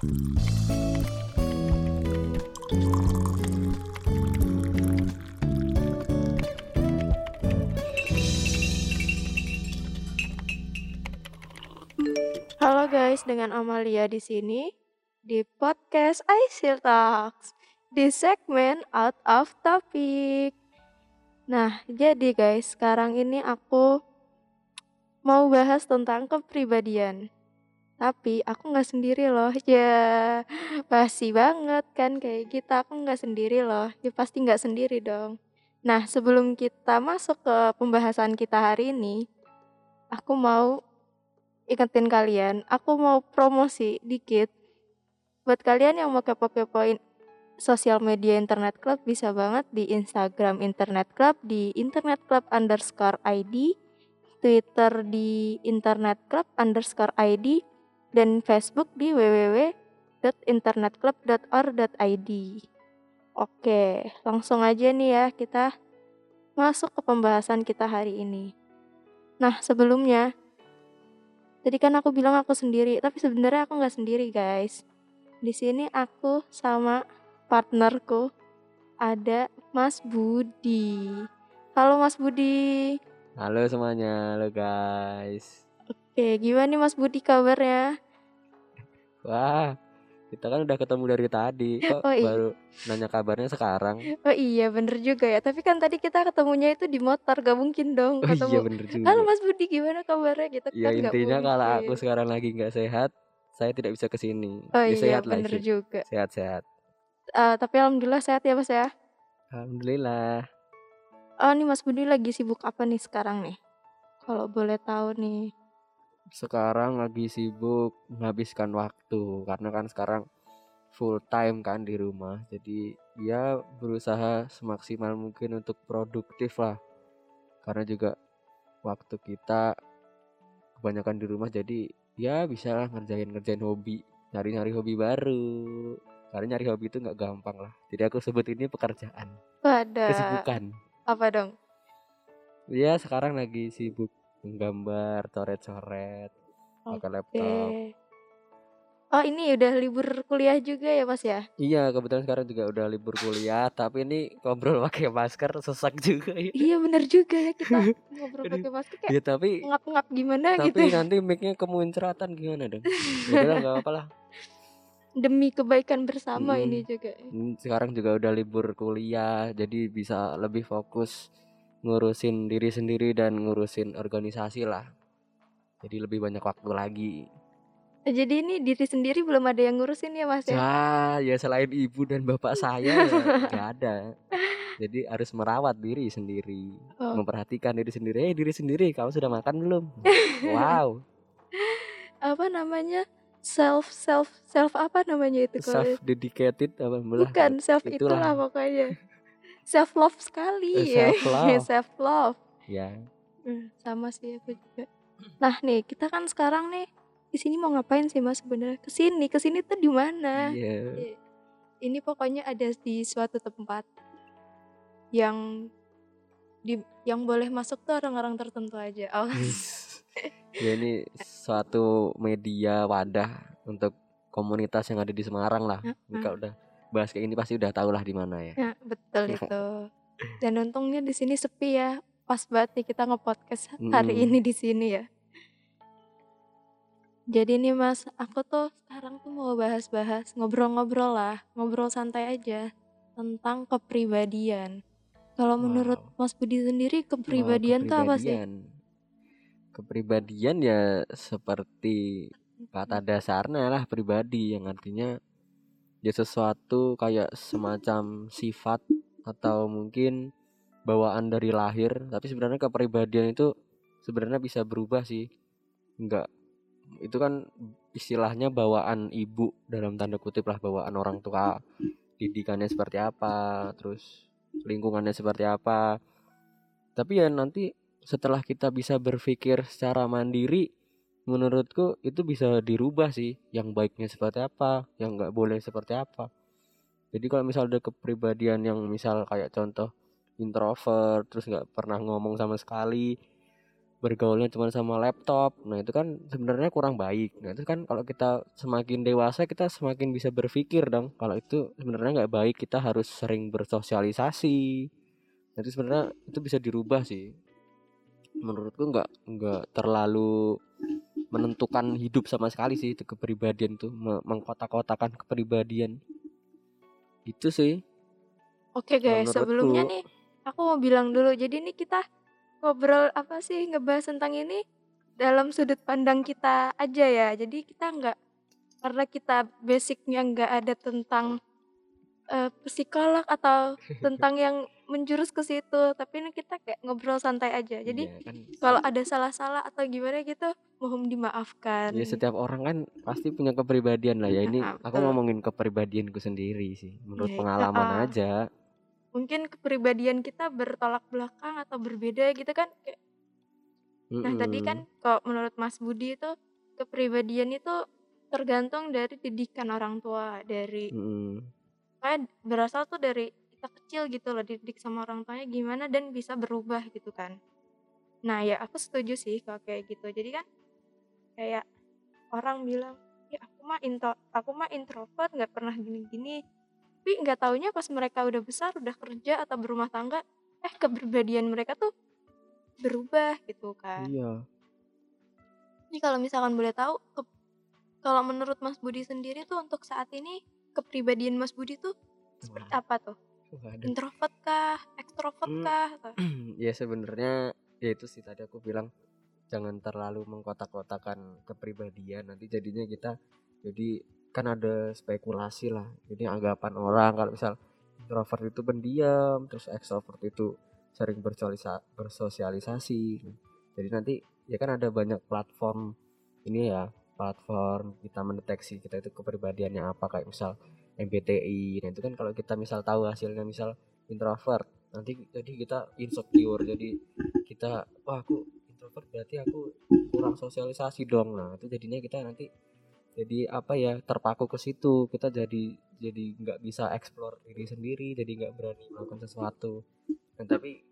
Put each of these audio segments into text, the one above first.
Halo guys, dengan Amalia di sini di podcast Aisil Talks di segmen Out of Topic. Nah, jadi guys, sekarang ini aku mau bahas tentang kepribadian. Tapi aku nggak sendiri loh, ya pasti banget kan kayak kita. Aku nggak sendiri loh, ya pasti nggak sendiri dong. Nah, sebelum kita masuk ke pembahasan kita hari ini, aku mau ingetin kalian, aku mau promosi dikit. Buat kalian yang mau kepo-kepoin sosial media internet club bisa banget di Instagram internet club di internet club underscore ID, Twitter di internet club underscore ID, dan Facebook di www.internetclub.or.id. Oke, langsung aja nih ya kita masuk ke pembahasan kita hari ini. Nah, sebelumnya Tadi kan aku bilang aku sendiri, tapi sebenarnya aku nggak sendiri, guys. Di sini aku sama partnerku ada Mas Budi. Halo Mas Budi. Halo semuanya, halo guys. Oke, gimana nih Mas Budi kabarnya? Wah, kita kan udah ketemu dari tadi, kok Oh, iya. baru nanya kabarnya sekarang? Oh iya, bener juga ya. Tapi kan tadi kita ketemunya itu di motor, gak mungkin dong Oh ketemu. iya bener Halo juga. Mas Budi, gimana kabarnya? Gitu Ya kan nggak intinya kalau aku sekarang lagi nggak sehat, saya tidak bisa ke sini. Oh Ya iya, sehat bener sih, juga. sehat-sehat. Eh, tapi alhamdulillah sehat ya Mas ya. Alhamdulillah. Oh nih Mas Budi lagi sibuk apa nih sekarang nih? Kalau boleh tahu nih. Sekarang lagi sibuk menghabiskan waktu karena kan sekarang full time kan di rumah. Jadi ya berusaha semaksimal mungkin untuk produktif lah. Karena juga waktu kita kebanyakan di rumah jadi ya bisa lah ngerjain-ngerjain hobi, nyari-nyari hobi baru. Karena nyari hobi itu nggak gampang lah. Jadi aku sebut ini pekerjaan, Wadah, kesibukan. apa dong? Ya sekarang lagi sibuk menggambar, coret-coret, pakai laptop. Oh ini udah libur kuliah juga ya Mas ya? Iya, kebetulan sekarang juga udah libur kuliah, tapi ini ngobrol pakai masker sesak juga ya. Iya bener juga ya kita ngobrol pakai masker kayak Ya tapi ngap-ngap gimana tapi gitu. nanti mic-nya kemuncratan gimana dong? Ya udah nggak apa-apa lah. Demi kebaikan bersama Mm-mm. ini juga. Hmm, Sekarang juga udah libur kuliah, jadi bisa lebih fokus ngurusin diri sendiri dan ngurusin organisasi lah. Jadi lebih banyak waktu lagi. Eh, Jadi ini diri sendiri belum ada yang ngurusin ya Mas ya? Ya, ya selain ibu dan bapak saya ya ada. Jadi harus merawat diri sendiri, Oh. memperhatikan diri sendiri. Eh, diri sendiri, kamu sudah makan belum? Wow, Apa namanya? Self self self apa namanya itu self dedicated apa bukan self itulah, itulah. pokoknya. Self love sekali Eh, ya. self-love. self love. Ya, Hmm, sama sih aku juga. Nah nih kita kan sekarang nih di sini mau ngapain sih mas sebenarnya? Ke sini, ke sini tuh di mana? iya. Iya. Ini pokoknya ada di suatu tempat yang di yang boleh masuk tuh orang-orang tertentu aja. Oh, ya ini suatu media wadah untuk komunitas yang ada di Semarang lah. Ini Mm-mm. Kalau udah bahas kayak ini pasti udah tau lah di mana ya. ya, betul itu. Dan untungnya di sini sepi ya. Pas banget nih kita nge-podcast hari Mm-mm. ini di sini ya. Jadi nih mas, aku tuh sekarang tuh mau bahas-bahas ngobrol-ngobrol lah, ngobrol santai aja tentang kepribadian. Kalau menurut Wow. Mas Budi sendiri Wow, kepribadian tuh apa sih? kepribadian. Kepribadian ya seperti kata dasarnya lah pribadi yang artinya ya sesuatu kayak semacam sifat atau mungkin bawaan dari lahir. Tapi sebenarnya kepribadian itu sebenarnya bisa berubah sih. Enggak itu kan istilahnya bawaan ibu dalam tanda kutip lah bawaan orang tua. Didikannya seperti apa terus lingkungannya seperti apa. Tapi ya nanti setelah kita bisa berpikir secara mandiri menurutku itu bisa dirubah sih yang baiknya seperti apa yang nggak boleh seperti apa. Jadi kalau misal ada kepribadian yang misal kayak contoh introvert terus nggak pernah ngomong sama sekali bergaulnya cuma sama laptop nah itu kan sebenarnya kurang baik. Nah itu kan kalau kita semakin dewasa kita semakin bisa berpikir dong kalau itu sebenarnya nggak baik kita harus sering bersosialisasi. Jadi sebenarnya itu bisa dirubah sih. Menurutku nggak nggak terlalu menentukan hidup sama sekali sih itu kepribadian tuh mengkotak-kotakan kepribadian. Itu sih. Oke guys sebelumnya nih aku mau bilang dulu. Jadi nih kita ngobrol apa sih ngebahas tentang ini dalam sudut pandang kita aja ya. Jadi kita nggak karena kita basicnya nggak ada tentang uh, psikolog atau tentang yang menjurus ke situ tapi ini kita kayak ngobrol santai aja. Jadi ya, kan. kalau ada salah-salah atau gimana gitu mohon dimaafkan. Ya setiap orang kan pasti punya kepribadian lah ya. Ini nah, aku ngomongin kepribadianku sendiri sih menurut ya, pengalaman uh, aja. Mungkin kepribadian kita bertolak belakang atau berbeda gitu kan kayak nah tadi kan kalau menurut Mas Budi itu kepribadian itu tergantung dari didikan orang tua dari mm. kayak berasal tuh dari kita kecil gitu loh dididik sama orang tuanya gimana dan bisa berubah gitu kan. Nah ya aku setuju sih kalau kayak gitu. Jadi kan kayak orang bilang ya aku mah intro aku mah introvert nggak pernah gini-gini. Tapi nggak taunya pas mereka udah besar udah kerja atau berumah tangga eh kepribadian mereka tuh berubah gitu kan. Iya. Ini kalau misalkan boleh tahu ke, kalau menurut Mas Budi sendiri tuh untuk saat ini kepribadian Mas Budi tuh seperti apa tuh Waduh. introvert kah? Ekstrovert hmm, kah? Ya sebenarnya ya itu sih tadi aku bilang jangan terlalu mengkotak-kotakan kepribadian nanti jadinya kita jadi kan ada spekulasi lah jadi anggapan orang kalau misal introvert itu pendiam terus extrovert itu sering bersosialisasi. Jadi nanti ya kan ada banyak platform ini ya platform kita mendeteksi kita itu kepribadiannya apa kayak misal MBTI nah itu kan kalau kita misal tahu hasilnya misal introvert nanti jadi kita insecure jadi kita wah aku introvert berarti aku kurang sosialisasi dong. Nah itu jadinya kita nanti jadi apa ya terpaku ke situ. Kita jadi jadi nggak bisa explore diri sendiri jadi nggak berani melakukan sesuatu. Dan tapi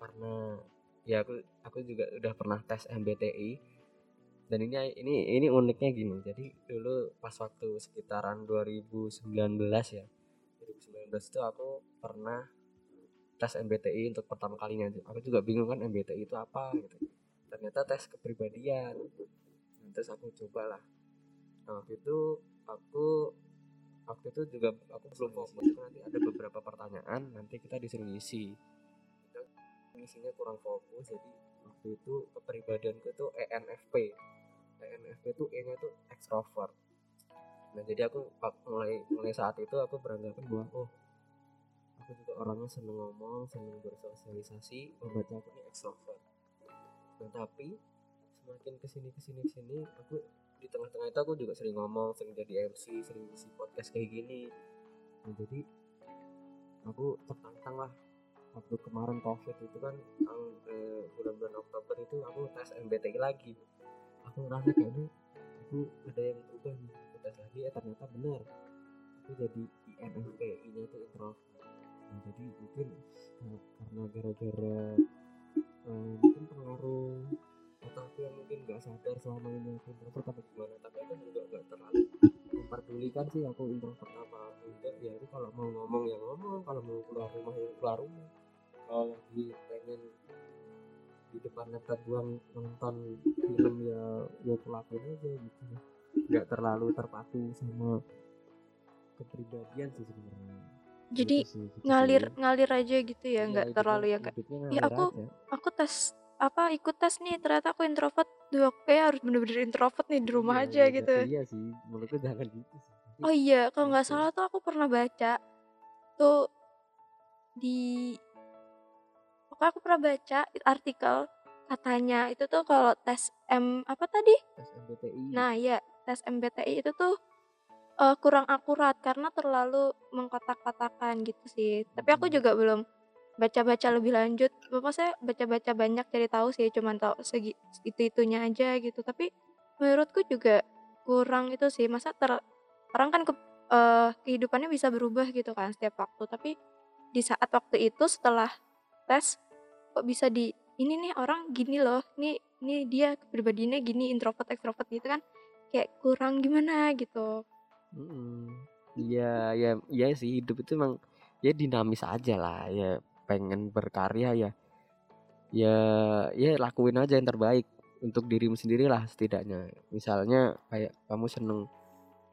karena ya aku aku juga udah pernah tes MBTI dan ini ini ini uniknya gini. Jadi dulu pas waktu sekitaran 2019 ya 2019 itu aku pernah tes MBTI untuk pertama kalinya. Aku juga bingung kan MBTI itu apa gitu. Ternyata tes kepribadian. Terus aku cobalah. Nah, waktu itu aku waktu itu juga aku belum fokus. Nanti ada beberapa pertanyaan nanti kita disuruh ngisi. Kita ngisinya kurang fokus jadi waktu itu kepribadianku itu ENFP ENFP itu E nya itu extrovert. Nah jadi aku mulai mulai saat itu aku beranggapan bahwa oh aku juga orangnya seneng ngomong seneng bersosialisasi membaca aku ini extrovert. Nah tapi semakin ke sini ke sini ke sini aku di tengah-tengah itu aku juga sering ngomong sering jadi MC sering isi podcast kayak gini. Nah, jadi aku tertantang lah. Waktu kemarin covid itu kan eh, bulan-bulan Oktober itu aku tes MBTI lagi aku ngerasa kayaknya aku ada yang berubah nih aku tes lagi ya ternyata benar aku jadi INFP nya itu introvert nah, jadi mungkin karena gara-gara eh, mungkin pengaruh atau aku yang mungkin nggak sadar selama ini aku introvert apa gimana tapi aku juga nggak terlalu memperdulikan sih aku introvert apa enggak. Ya itu kalau mau ngomong ya ngomong kalau mau keluar rumah ya keluar rumah. Kalau lagi pengen di depan laptop buang nonton film ya ya kelakuin aja gitu nggak terlalu terpaku sama kepribadian sih sebenarnya jadi gitu sih, gitu ngalir sih. ngalir aja gitu ya nggak ya, terlalu ya kayak ya aku aja. aku tes apa ikut tes nih ternyata aku introvert Duh aku kayak harus bener-bener introvert nih di rumah iya, aja iya, gitu iya sih menurutku jangan gitu sih oh iya kalau nggak gitu. salah tuh aku pernah baca tuh di pokoknya aku pernah baca artikel katanya itu tuh kalau tes M apa tadi? Tes MBTI nah ya tes MBTI itu tuh uh, kurang akurat karena terlalu mengkotak-kotakan gitu sih. Tapi aku hmm. juga belum baca-baca lebih lanjut. Bapak saya baca-baca banyak cari tahu sih cuman tahu segi itu itunya aja gitu. Tapi menurutku juga kurang itu sih. Masa ter orang kan ke, uh, kehidupannya bisa berubah gitu kan setiap waktu. Tapi di saat waktu itu setelah tes kok bisa di ini nih orang gini loh nih ini dia kepribadiannya gini introvert ekstrovert gitu kan kayak kurang gimana gitu. Iya, ya, ya sih hidup itu emang ya dinamis aja lah ya pengen berkarya ya ya ya lakuin aja yang terbaik untuk dirimu sendiri lah setidaknya. Misalnya kayak kamu seneng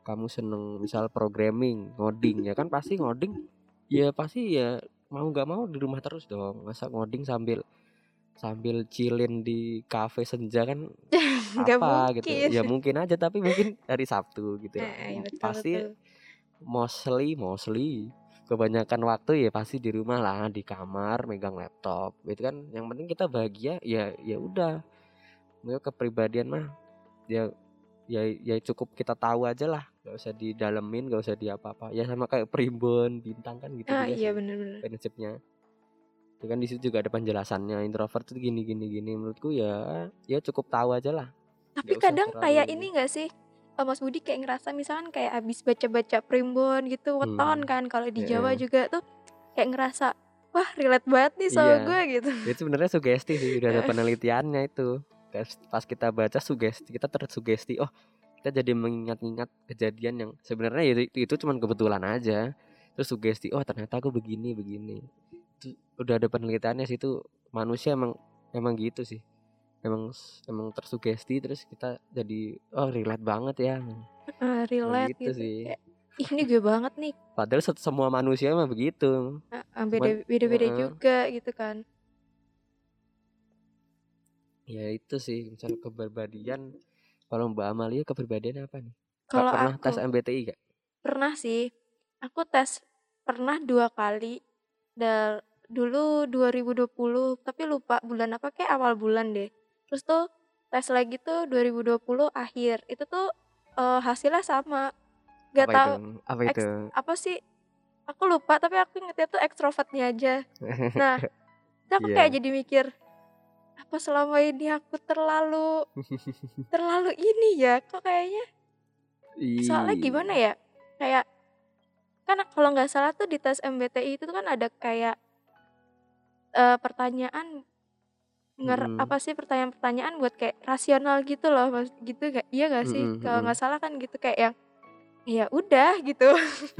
kamu seneng misal programming ngoding ya kan pasti ngoding ya pasti ya mau nggak mau di rumah terus dong masa ngoding sambil sambil chillin di kafe senja kan apa gitu mungkin. ya mungkin aja tapi mungkin hari Sabtu gitu lah. Eh, betul, pasti betul. mostly mostly kebanyakan waktu ya pasti di rumah lah di kamar megang laptop itu kan yang penting kita bahagia ya ya udah kepribadian mah ya ya ya cukup kita tahu aja lah. Gak usah didalemin gak usah di apa-apa ya sama kayak primbon bintang kan gitu ah iya bener-bener. prinsipnya. Itu kan di situ juga ada penjelasannya introvert itu gini gini gini. Menurutku ya ya cukup tahu aja lah. Tapi Nggak kadang kayak ini. ini gak sih? Eh, Mas Budi kayak ngerasa misalkan kayak abis baca-baca primbon gitu weton Hmm. kan. Kalau di Jawa Heeh. juga tuh kayak ngerasa wah relate banget nih sama Iya. gue gitu. Itu sebenarnya sugesti sih udah ada penelitiannya itu Pas- pas kita baca sugesti kita tersugesti oh kita jadi mengingat-ingat kejadian yang sebenarnya itu, itu cuma kebetulan aja. Terus sugesti oh ternyata aku begini begini. Itu udah ada penelitiannya sih itu manusia emang emang gitu sih. Emang emang tersugesti terus kita jadi oh relate banget ya. Eh, relate gitu gitu, sih. Ih ini gue banget nih. Padahal semua manusia emang begitu. Ah, beda beda beda Heeh. juga gitu kan ya itu sih misal kepribadian kalau Mbak Amalia kepribadian apa nih kalau pernah aku tes MBTI gak? pernah sih aku tes pernah dua kali Dal dulu 2020 tapi lupa bulan apa kayak awal bulan deh terus tuh tes lagi tuh 2020 akhir itu tuh eh, hasilnya sama gak apa tahu itu? Apa itu? apa sih aku lupa tapi aku ingetnya tuh ekstrovertnya aja nah aku Iya. kayak jadi mikir apa selama ini aku terlalu terlalu ini ya kok kayaknya soalnya Ih, gimana ya kayak kan kalau nggak salah tuh di tes MBTI itu tuh kan ada kayak eh, pertanyaan nger Mm-mm. apa sih pertanyaan-pertanyaan buat kayak rasional gitu loh mas gitu gak iya gak sih Mm-mm, kalau mm-mm. nggak salah kan gitu kayak yang ya udah gitu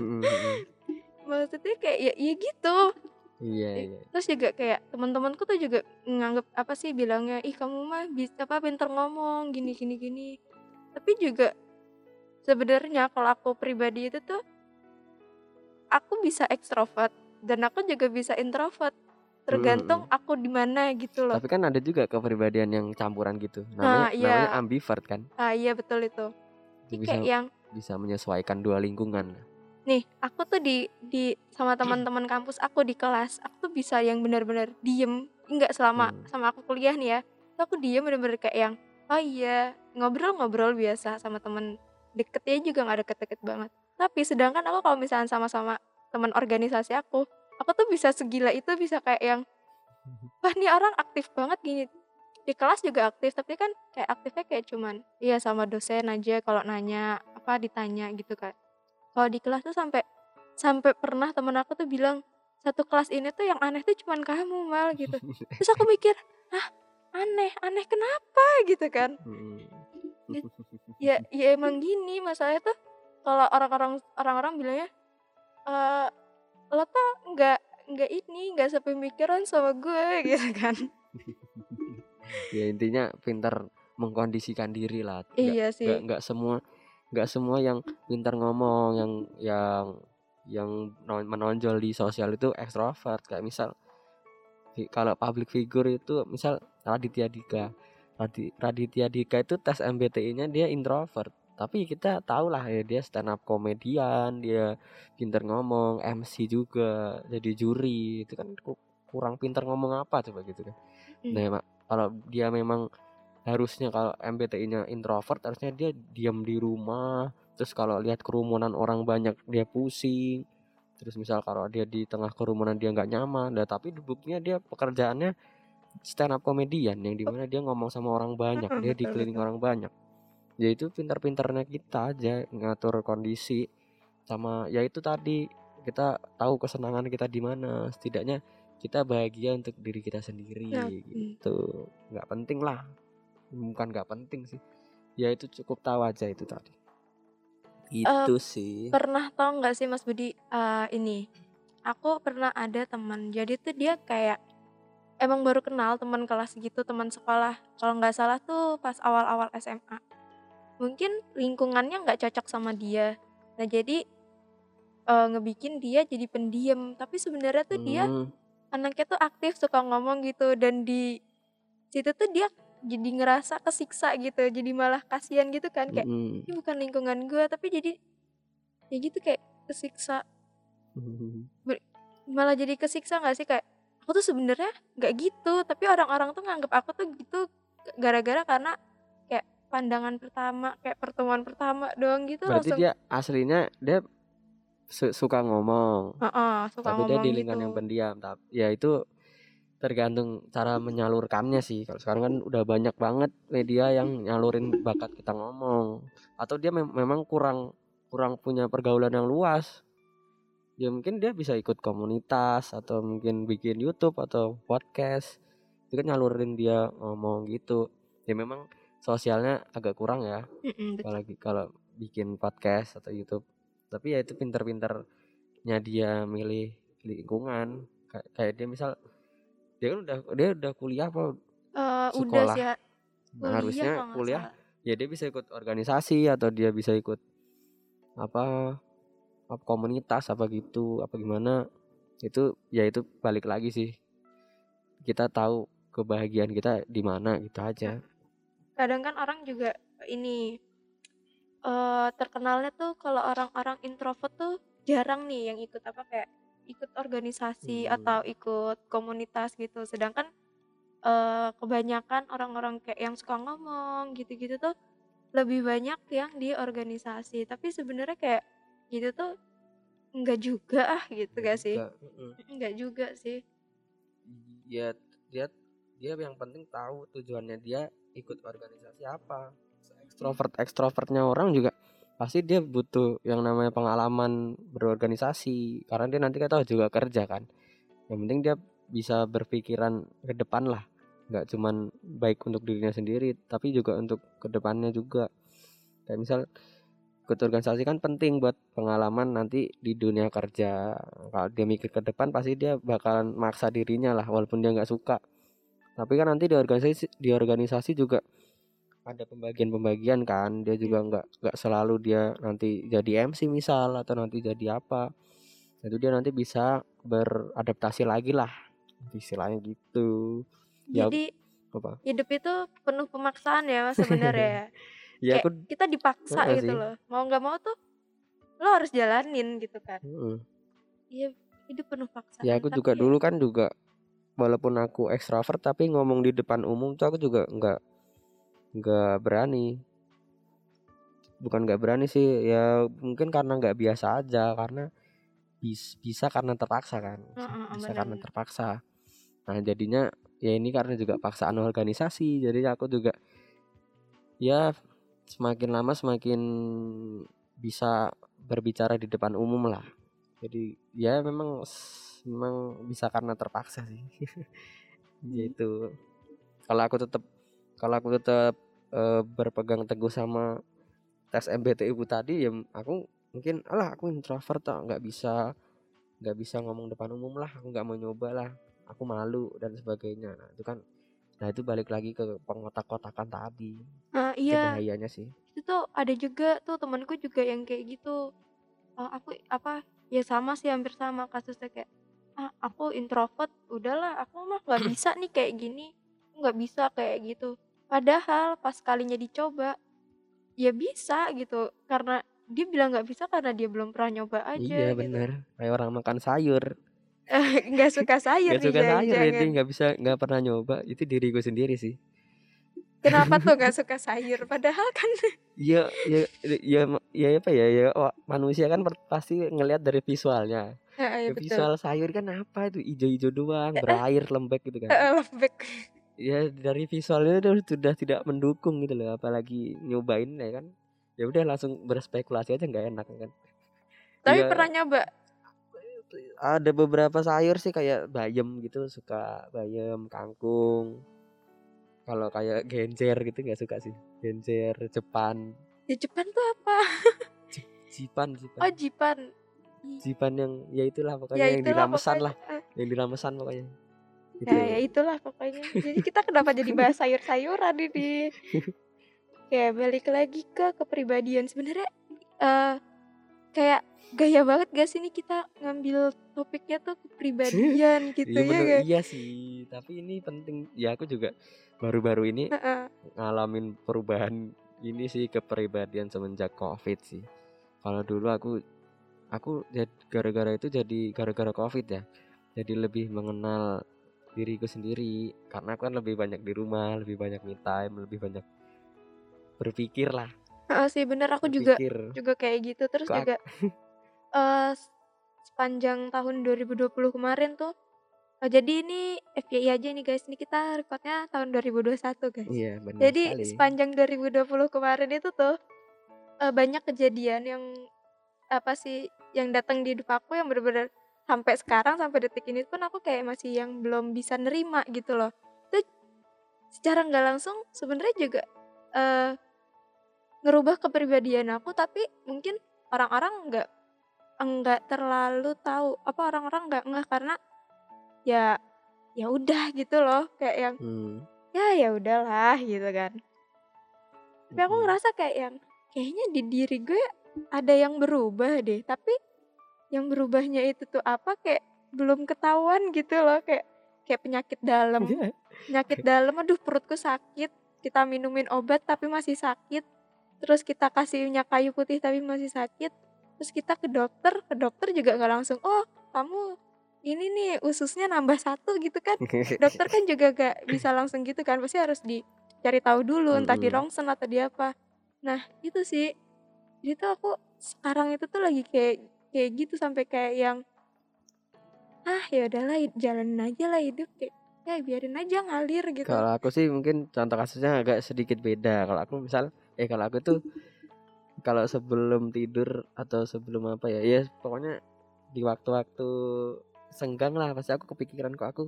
Mm-mm, mm-mm. maksudnya kayak ya iya gitu Iya iya. terus juga kayak teman-temanku tuh juga nganggep apa sih bilangnya ih kamu mah bisa apa pinter ngomong gini gini gini tapi juga sebenarnya kalau aku pribadi itu tuh aku bisa ekstrovert dan aku juga bisa introvert tergantung aku di mana gitu loh Tapi kan ada juga kepribadian yang campuran gitu. Nah, Namanya iya. namanya ambivert kan. ah iya betul itu Jadi bisa kayak yang bisa menyesuaikan dua lingkungan. Nih aku tuh di di sama teman-teman kampus aku di kelas aku tuh bisa yang benar-benar diem. Enggak selama Hmm. sama aku kuliah nih ya. Tuh aku diem bener-bener kayak yang oh iya ngobrol-ngobrol biasa sama temen deketnya juga nggak deket-deket banget. Tapi sedangkan aku kalau misalnya sama-sama teman organisasi aku aku tuh bisa segila itu bisa kayak yang wah nih orang aktif banget gini. Di kelas juga aktif tapi kan kayak aktifnya kayak cuman iya sama dosen aja kalau nanya apa ditanya gitu kan kalau di kelas tuh sampai sampai pernah temen aku tuh bilang satu kelas ini tuh yang aneh tuh cuman kamu mal gitu. Terus aku mikir ah aneh aneh kenapa? gitu kan. Ya ya emang gini masalahnya tuh kalau orang-orang orang-orang bilangnya eh lo tuh nggak nggak ini nggak sepemikiran sama gue gitu kan. Ya intinya pintar mengkondisikan diri lah. Nggak- iya sih. nggak semua nggak semua yang pintar ngomong yang yang yang non- menonjol di sosial itu ekstrovert. Kayak misal kalau public figure itu misal Raditya Dika. Radi- Raditya Dika itu tes MBTI-nya dia introvert. Tapi kita tahu lah ya dia stand up komedian dia pintar ngomong MC juga jadi juri. Itu kan ku- kurang pintar ngomong apa coba gitu kan. Hmm. nah mak- kalau dia memang harusnya kalau MBTI-nya introvert harusnya dia diam di rumah. Terus kalau lihat kerumunan orang banyak dia pusing. Terus misal kalau dia di tengah kerumunan dia nggak nyaman nah tapi buktinya dia pekerjaannya stand up komedian yang di mana dia ngomong sama orang banyak Mm-mm, dia dikelilingi orang banyak. Ya itu pintar-pintarnya kita aja ngatur kondisi. Sama ya itu tadi kita tahu kesenangan kita di mana. Setidaknya kita bahagia untuk diri kita sendiri Nah, gitu. Nggak penting lah bukan nggak penting sih. Ya itu cukup tahu aja itu tadi. Itu sih. pernah tau nggak sih Mas Budi eh, ini? Aku pernah ada teman. Jadi tuh dia kayak emang baru kenal teman kelas gitu teman sekolah. Kalau nggak salah tuh pas awal-awal SMA mungkin lingkungannya nggak cocok sama dia. Nah jadi eh, ngebikin dia jadi pendiam. Tapi sebenarnya tuh dia Hmm, anaknya tuh aktif suka ngomong gitu. Dan di situ tuh dia jadi ngerasa kesiksa gitu jadi malah kasihan gitu kan kayak mm-mm. ini bukan lingkungan gue tapi jadi ya gitu kayak kesiksa. Malah jadi kesiksa nggak sih? Kayak aku tuh sebenarnya nggak gitu tapi orang-orang tuh nganggap aku tuh gitu gara-gara karena kayak pandangan pertama kayak pertemuan pertama doang gitu berarti langsung dia aslinya dia su- suka ngomong. Heeh, suka tapi dia ngomong di gitu. lingkungan yang pendiam tapi ya itu tergantung cara menyalurkannya sih. Kalau sekarang kan udah banyak banget media yang nyalurin bakat kita ngomong. Atau dia mem- memang kurang kurang punya pergaulan yang luas. Ya mungkin dia bisa ikut komunitas atau mungkin bikin YouTube atau podcast. Itu kan nyalurin dia ngomong gitu. Ya memang sosialnya agak kurang ya. Apalagi kalau bikin podcast atau YouTube. Tapi ya itu pinter-pinternya dia milih lingkungan. Kay- kayak dia misal dia kan udah dia udah kuliah apa udah sekolah. sih ya, Nah, kuliah harusnya kuliah salah. ya dia bisa ikut organisasi atau dia bisa ikut apa apa komunitas apa gitu apa gimana itu ya itu balik lagi sih kita tahu kebahagiaan kita di mana gitu aja kadang kan orang juga ini eh terkenalnya tuh kalau orang-orang introvert tuh jarang nih yang ikut apa kayak ikut organisasi Hmm. atau ikut komunitas gitu. Sedangkan eh kebanyakan orang-orang kayak yang suka ngomong gitu-gitu tuh lebih banyak yang di organisasi. Tapi sebenarnya kayak gitu tuh enggak juga ah gitu gak sih? enggak juga sih. Ya dia dia yang penting tahu tujuannya dia ikut organisasi apa. Ekstrovert ekstrovertnya orang juga pasti dia butuh yang namanya pengalaman berorganisasi karena dia nanti kan tahu juga kerja kan. Yang penting dia bisa berpikiran ke depan lah. Nggak cuman baik untuk dirinya sendiri tapi juga untuk ke depannya juga. Kayak misal ikut kan penting buat pengalaman nanti di dunia kerja. Kalau dia mikir ke depan pasti dia bakalan maksa dirinya lah walaupun dia nggak suka. Tapi kan nanti di organisasi di organisasi juga ada pembagian-pembagian kan dia juga nggak nggak selalu dia nanti jadi MC misal atau nanti jadi apa. Itu dia nanti bisa beradaptasi lagi lah istilahnya gitu. Ya, jadi apa? hidup itu penuh pemaksaan ya sebenarnya ya. Kayak aku kita dipaksa gitu sih. loh. Mau nggak mau tuh lo harus jalanin gitu kan. Iya hidup penuh paksaan ya aku juga ya. dulu kan juga walaupun aku ekstrovert tapi ngomong di depan umum tuh aku juga nggak nggak berani. Bukan nggak berani sih ya mungkin karena nggak biasa aja karena bis, bisa karena terpaksa kan. Bisa karena terpaksa. Nah jadinya ya ini karena juga paksaan organisasi jadi aku juga ya semakin lama semakin bisa berbicara di depan umum lah. Jadi ya memang memang bisa karena terpaksa sih. Gitu. Kalau aku tetap kalau aku tetap eh, berpegang teguh sama tes MBTI tadi ya aku mungkin alah aku introvert tak nggak bisa nggak bisa ngomong depan umum lah aku nggak mau nyoba lah aku malu dan sebagainya. Nah itu kan nah itu balik lagi ke pengotak-kotakan tadi. Nah, iya. Bahayanya sih. Itu tuh ada juga tuh temanku juga yang kayak gitu. Eh, aku apa ya sama sih hampir sama kasusnya kayak ah aku introvert udahlah aku mah nggak bisa nih kayak gini nggak bisa kayak gitu padahal pas kalinya dicoba ya bisa gitu. Karena dia bilang nggak bisa karena dia belum pernah nyoba aja iya gitu. bener. Kayak orang makan sayur. Nggak suka sayur nggak suka sayur jangan jadi nggak bisa nggak pernah nyoba. Itu diriku sendiri sih. Kenapa tuh nggak suka sayur? Padahal kan Iya, ya, ya, ya apa ya, ya wah, manusia kan pasti ngelihat dari visualnya. ya, Ya, betul. visual sayur kan apa itu? Hijau-hijau doang, berair, lembek gitu kan. Lembek Ya dari visualnya itu sudah tidak mendukung gitu loh, apalagi nyobain ya kan. Ya udah langsung berspekulasi aja nggak enak kan. tapi Ya, pernah nyoba ada beberapa sayur sih kayak bayam gitu suka bayam kangkung kalau kayak genjer gitu nggak suka sih genjer Jepang Ya Jepang tuh apa? jipan jipan Oh Jipan. jipan yang ya itulah pokoknya Ya yang di itulah ramesan pokoknya. lah yang di ramesan pokoknya gitu Ya, ya itulah pokoknya. Jadi kita kenapa jadi bahas sayur-sayuran ini? Ya balik lagi ke kepribadian sebenarnya eh kayak gaya banget gak sih nih kita ngambil topiknya tuh kepribadian gitu iya ya bener gak? iya sih tapi ini penting ya aku juga baru-baru ini Heeh. ngalamin perubahan ini sih kepribadian semenjak covid sih kalau dulu aku aku gara-gara itu jadi gara-gara covid ya jadi lebih mengenal diriku sendiri. Karena aku kan lebih banyak di rumah lebih banyak me time lebih banyak berpikir lah. Heeh sih bener. Aku juga berpikir. juga kayak gitu. Terus Kok juga eh sepanjang tahun 2020 kemarin tuh eh, jadi ini FYI aja nih guys. Ini kita recordnya tahun 2021 guys. Iya benar jadi sekali. sepanjang 2020 kemarin itu tuh eh, banyak kejadian yang apa sih yang datang di hidup aku yang bener-bener sampai sekarang sampai detik ini pun aku kayak masih yang belum bisa nerima gitu loh itu secara nggak langsung sebenarnya juga eh ngerubah kepribadian aku tapi mungkin orang-orang nggak enggak terlalu tahu apa orang-orang nggak nggak karena ya ya udah gitu loh kayak yang hmm. ya ya udahlah gitu kan tapi aku mm-mm. ngerasa kayak yang kayaknya di diri gue ada yang berubah deh tapi yang berubahnya itu tuh apa kayak belum ketahuan gitu loh kayak kayak penyakit dalam. Penyakit dalam aduh perutku sakit kita minumin obat tapi masih sakit terus kita kasih minyak kayu putih tapi masih sakit terus kita ke dokter ke dokter juga nggak langsung oh kamu ini nih ususnya nambah satu gitu kan. Dokter kan juga gak bisa langsung gitu kan pasti harus dicari tahu dulu entah di Mm-mm. rongsen atau di apa. Nah itu sih. Jadi tuh aku sekarang itu tuh lagi kayak kayak gitu sampai kayak yang ah ya udahlah jalanin aja lah hidup kayak ya biarin aja ngalir gitu Kalau aku sih mungkin contoh kasusnya agak sedikit beda. Kalau aku misal eh kalau aku tuh kalau sebelum tidur atau sebelum apa ya, ya pokoknya di waktu-waktu senggang lah pasti aku kepikiran kok aku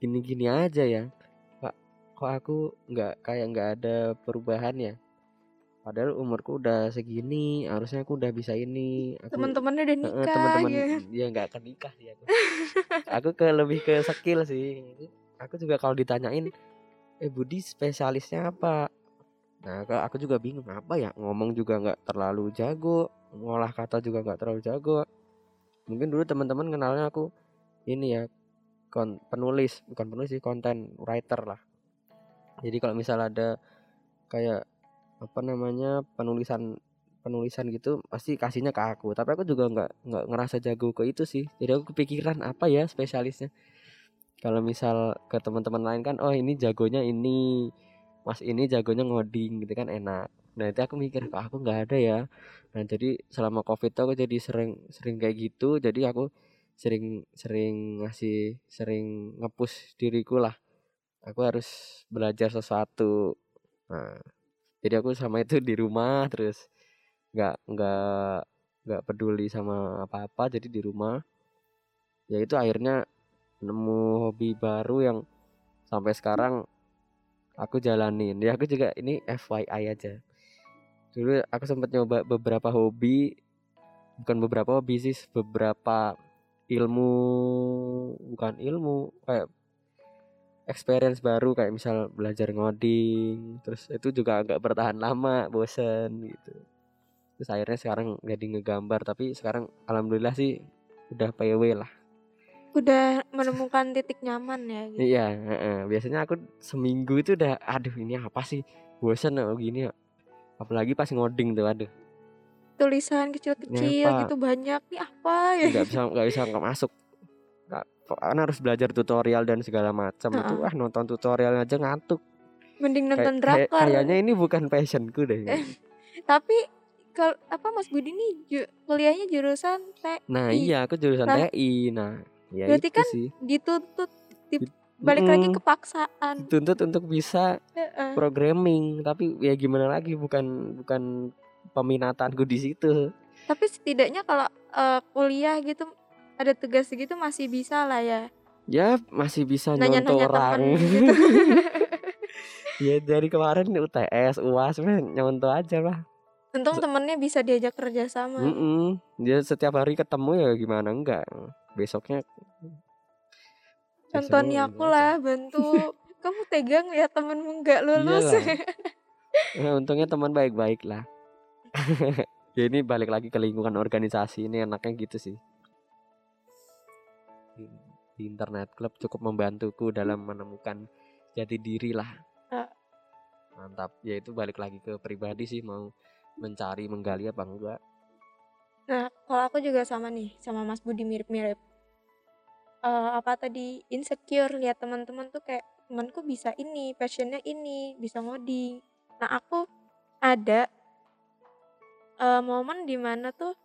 gini-gini aja ya. Kok kok aku nggak kayak nggak ada perubahan ya. Padahal umurku udah segini, harusnya aku udah bisa ini. Teman-temannya udah nikah teman-teman ya nggak akan nikah sih aku. aku ke lebih ke skill sih. Aku juga kalau ditanyain, eh Budi spesialisnya apa? Nah, kalau aku juga bingung apa ya ngomong juga nggak terlalu jago, ngolah kata juga nggak terlalu jago. Mungkin dulu teman-teman kenalnya aku ini ya kon penulis, bukan penulis sih content writer lah. Jadi kalau misal ada kayak apa namanya penulisan penulisan gitu pasti kasihnya ke aku. Tapi aku juga nggak nggak ngerasa jago ke itu sih. Jadi aku kepikiran apa ya spesialisnya. Kalau misal ke teman-teman lain kan oh ini jagonya ini mas ini jagonya ngoding gitu kan enak. Nah itu aku mikir kok aku nggak ada ya? Nah jadi selama covid tuh aku jadi sering sering kayak gitu. Jadi aku sering sering ngasih sering ngepush diriku lah. Aku harus belajar sesuatu. Nah jadi aku sama itu di rumah terus nggak nggak nggak peduli sama apa-apa jadi di rumah. Ya itu akhirnya nemu hobi baru yang sampai sekarang aku jalanin. Ya aku juga ini FYI aja. Dulu aku sempat nyoba beberapa hobi bukan beberapa sih beberapa ilmu bukan ilmu kayak experience baru kayak misal belajar ngoding terus itu juga agak bertahan lama bosen gitu. Terus akhirnya sekarang jadi ngegambar tapi sekarang alhamdulillah sih udah PW lah. Udah menemukan titik nyaman ya gitu. iya heeh. biasanya aku seminggu itu udah aduh ini apa sih? Bosen oh gini ya? Apalagi pas ngoding tuh aduh. Tulisan kecil-kecil gitu banyak. Nih apa? Ya nggak bisa nggak bisa nggak masuk Karena harus belajar tutorial dan segala macam itu Heeh. ah nonton tutorial aja ngantuk mending nonton kayak- drakor kayaknya ini bukan passionku deh tapi kalau apa Mas Budi nih ju- kuliahnya jurusan teh nah iya aku jurusan Nah. TI nah ya Berarti itu kan sih dituntut di- balik lagi Mm-mm. kepaksaan dituntut untuk bisa Heeh. programming tapi ya gimana lagi bukan bukan peminatanku di situ tapi setidaknya kalau eh, kuliah gitu ada tugas gitu masih bisa lah ya. Ya masih bisa nanya-nanya nyontoh orang. gitu. Ya dari kemarin UTS UAS nyontoh aja lah. Untung temennya bisa diajak kerja sama Mm-mm. dia setiap hari ketemu ya gimana enggak? Besoknya contohnya aku lah bantu. Kamu tegang ya temenmu nggak lulus. Nah, untungnya teman baik-baik lah. Ya ini balik lagi ke lingkungan organisasi ini enaknya gitu sih di, internet club cukup membantuku dalam menemukan jati diri lah Ah. mantap ya itu balik lagi ke pribadi sih mau mencari menggali apa enggak Nah, kalau aku juga sama nih, sama Mas Budi mirip-mirip. Eh, apa tadi insecure lihat teman-teman tuh kayak temanku bisa ini, passionnya ini, bisa ngoding. Nah, aku ada eh, momen di mana tuh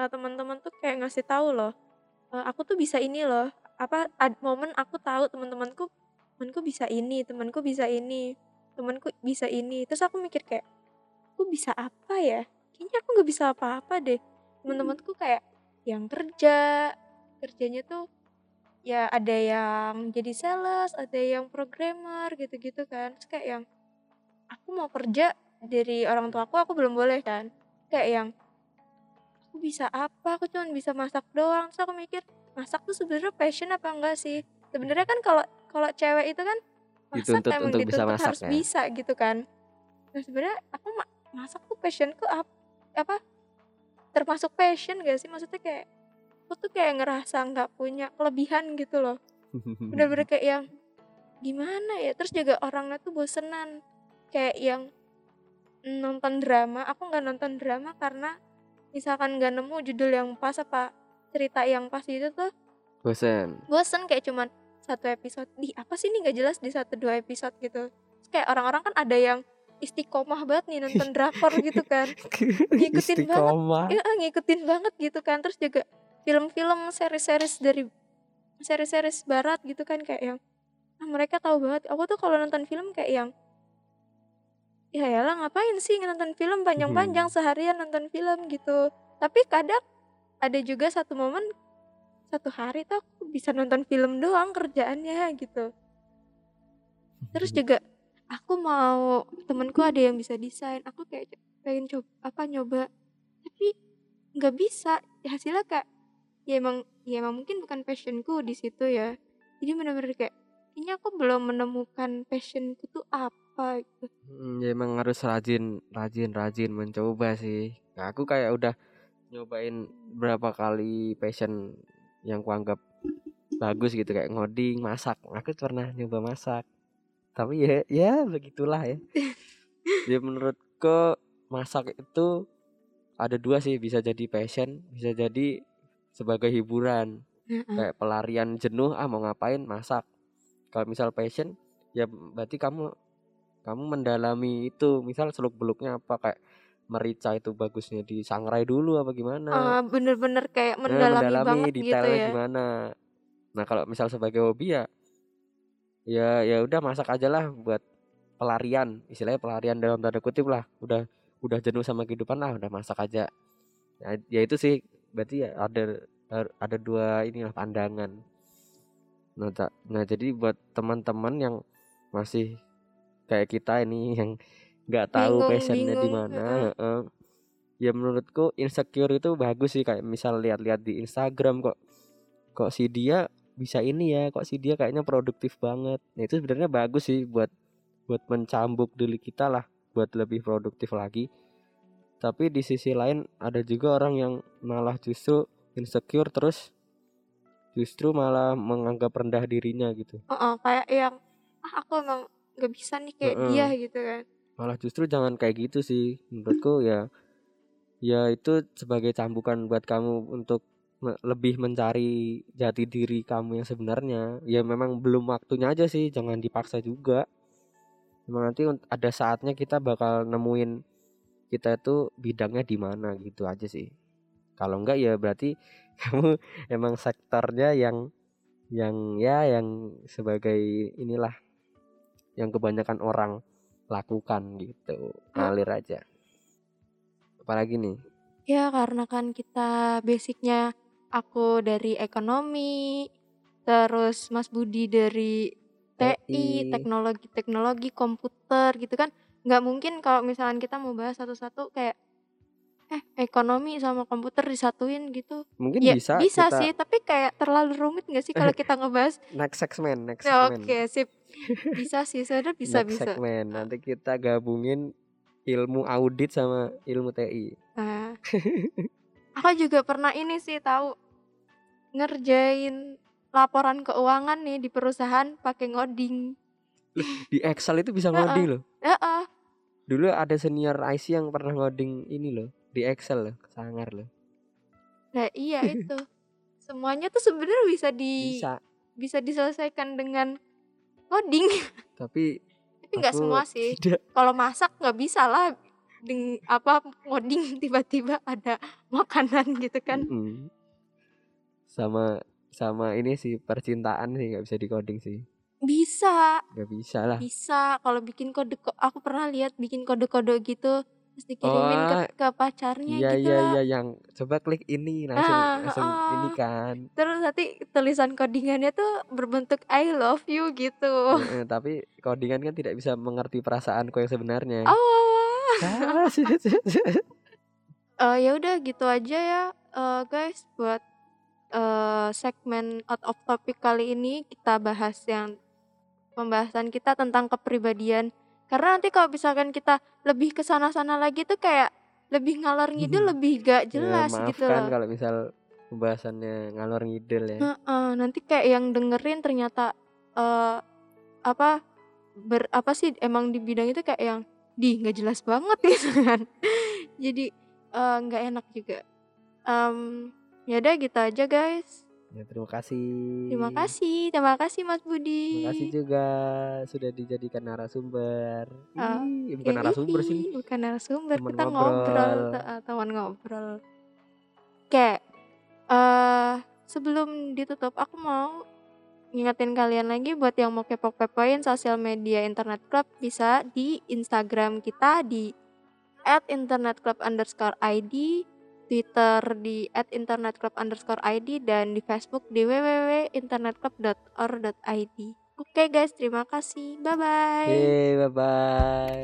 eh, teman-teman tuh kayak ngasih tahu loh, "Eh, aku tuh bisa ini loh. Apa ad- momen aku tahu teman-temanku, temanku bisa ini, temanku bisa ini, temanku bisa ini. Terus aku mikir kayak, aku bisa apa ya? Kayaknya aku nggak bisa apa-apa deh. Teman-temanku kayak yang kerja kerjanya tuh ya ada yang jadi sales ada yang programmer gitu-gitu kan. Terus kayak yang aku mau kerja dari orang tua aku aku belum boleh kan. Kayak yang aku bisa apa? Aku cuma bisa masak doang. Terus aku mikir masak tuh sebenarnya passion apa enggak sih? Sebenarnya kan kalau kalau cewek itu kan masak Dituntut emang untuk bisa dituntut masak harus ya? bisa gitu kan. Nah sebenarnya aku ma- masak tuh passionku ap- apa termasuk passion gak sih? Maksudnya kayak aku tuh kayak ngerasa nggak punya kelebihan gitu loh. Bener-bener kayak yang gimana ya? Terus juga orangnya tuh bosenan. Kayak yang nonton drama aku nggak nonton drama karena misalkan nggak nemu judul yang pas apa cerita yang pas itu tuh bosen. Bosen kayak cuman satu episode. Di apa sih ini nggak jelas di satu dua episode gitu. Terus kayak orang-orang kan ada yang istiqomah banget nih nonton drakor gitu kan. Ngikutin banget. Iya ngikutin banget gitu kan. Terus juga film-film series-series dari series-series barat gitu kan kayak yang ah, mereka tahu banget. Aku tuh kalau nonton film kayak yang ya lah ngapain sih nonton film? Panjang-panjang seharian nonton film gitu. Tapi kadang ada juga satu momen satu hari tuh aku bisa nonton film doang kerjaannya gitu. Terus juga aku mau temenku ada yang bisa desain aku kayak pengen coba apa nyoba. Tapi nggak bisa hasilnya kayak ya emang ya emang mungkin bukan passionku di situ ya. Jadi bener-bener kayak kayaknya aku belum menemukan passionku tuh apa gitu. Hmm, ya emang harus rajin, rajin, rajin mencoba sih. Nah, aku kayak udah nyobain berapa kali passion yang kuanggap bagus gitu kayak ngoding, masak. Aku pernah nyoba masak. Tapi ya, ya begitulah ya. Ya menurutku masak itu ada dua sih, bisa jadi passion, bisa jadi sebagai hiburan. Heeh. Kayak pelarian jenuh, ah mau ngapain masak. Kalau misal passion, ya berarti kamu kamu mendalami itu misal seluk beluknya apa kayak merica itu bagusnya disangrai dulu apa gimana? Eh, bener-bener kayak Nah, mendalami, banget gitu detailnya ya. gimana. Nah kalau misal sebagai hobi ya ya ya udah masak aja lah buat pelarian. Istilahnya pelarian dalam tanda kutip lah. Udah udah jenuh sama kehidupan lah udah masak aja. Ya, ya itu sih. Berarti ya ada ada dua inilah pandangan. Nah, ta- nah jadi buat teman-teman yang masih kayak kita ini yang nggak tahu Bingung, passionnya di mana ya menurutku insecure itu bagus sih kayak misal lihat-lihat di Instagram kok kok si dia bisa ini ya kok si dia kayaknya produktif banget. Nah, itu sebenarnya bagus sih buat buat mencambuk diri kita lah buat lebih produktif lagi. Tapi di sisi lain ada juga orang yang malah justru insecure terus justru malah menganggap rendah dirinya gitu. Heeh, kayak yang ah aku emang nggak bisa nih kayak Heeh. dia gitu kan malah justru jangan kayak gitu sih. Menurutku ya ya itu sebagai cambukan buat kamu untuk lebih mencari jati diri kamu yang sebenarnya. Ya memang belum waktunya aja sih jangan dipaksa juga. Memang nanti ada saatnya kita bakal nemuin kita itu bidangnya di mana gitu aja sih. Kalau enggak ya berarti kamu emang sektornya yang yang ya yang sebagai inilah yang kebanyakan orang lakukan gitu ngalir aja apalagi nih ya karena kan kita basicnya aku dari ekonomi, terus Mas Budi dari TI, TI. teknologi-teknologi komputer gitu kan. Nggak mungkin kalau misalkan kita mau bahas satu-satu kayak eh ekonomi sama komputer disatuin gitu. Mungkin Ya bisa bisa kita sih, tapi kayak terlalu rumit nggak sih kalau kita ngebahas? next segmen, next Ya, segmen. Oke, sip. Bisa sih, sebenarnya bisa next bisa. segmen. Nanti kita gabungin ilmu audit sama ilmu TI. Nah, aku juga pernah ini sih tahu ngerjain laporan keuangan nih di perusahaan pakai ngoding. Di Excel itu bisa ngoding loh. Heeh. Dulu ada senior IC yang pernah ngoding ini loh di Excel loh, sangar loh. Nah, iya itu. Semuanya tuh sebenarnya bisa di Bisa, bisa diselesaikan dengan ngoding. tapi Tapi nggak semua sih. Kalau masak nggak bisa lah deng apa ngoding tiba-tiba ada makanan gitu kan. Mm-mm. Sama sama ini sih percintaan sih nggak bisa dikoding sih. Bisa, Nggak bisa lah. bisa. Kalau bikin kode ko- aku pernah lihat bikin kode-kode gitu terus dikirimin ke, Oh, ke pacarnya Iya gitu iya lah. iya yang coba klik ini langsung Ah, langsung ini heeh. kan. Terus nanti tulisan codingannya tuh berbentuk I love you gitu. Tapi codingan kan tidak bisa mengerti perasaanku yang sebenarnya. Oh. Ah, Eh, ya udah gitu aja ya eh, guys buat eh, segmen out of topic kali ini kita bahas yang pembahasan kita tentang kepribadian. Karena nanti kalau misalkan kita lebih ke sana-sana lagi tuh kayak lebih ngalor ngidul, lebih gak Ya, jelas gitu maafkan loh. kalau misal pembahasannya ngalor ngidul ya. Heeh, nanti kayak yang dengerin ternyata eh apa ber apa sih emang di bidang itu kayak yang di nggak jelas banget gitu kan. Jadi eh, nggak enak juga. Em ya udah gitu aja guys. Ya, terima kasih. Terima kasih, terima kasih Mas Budi. Terima kasih juga sudah dijadikan narasumber. Ah, Ih, bukan Ih, narasumber ih, sih. Bukan narasumber, Teman kita ngobrol, ngobrol. eh, teman ngobrol. Oke, eh sebelum ditutup aku mau ngingetin kalian lagi buat yang mau kepo-kepoin sosial media internet club bisa di Instagram kita di @internetclub underscore id, Twitter di @internetclub underscore id dan di Facebook di www.internetclub.or.id. Oke guys, terima kasih. Bye bye. Yeay, bye bye.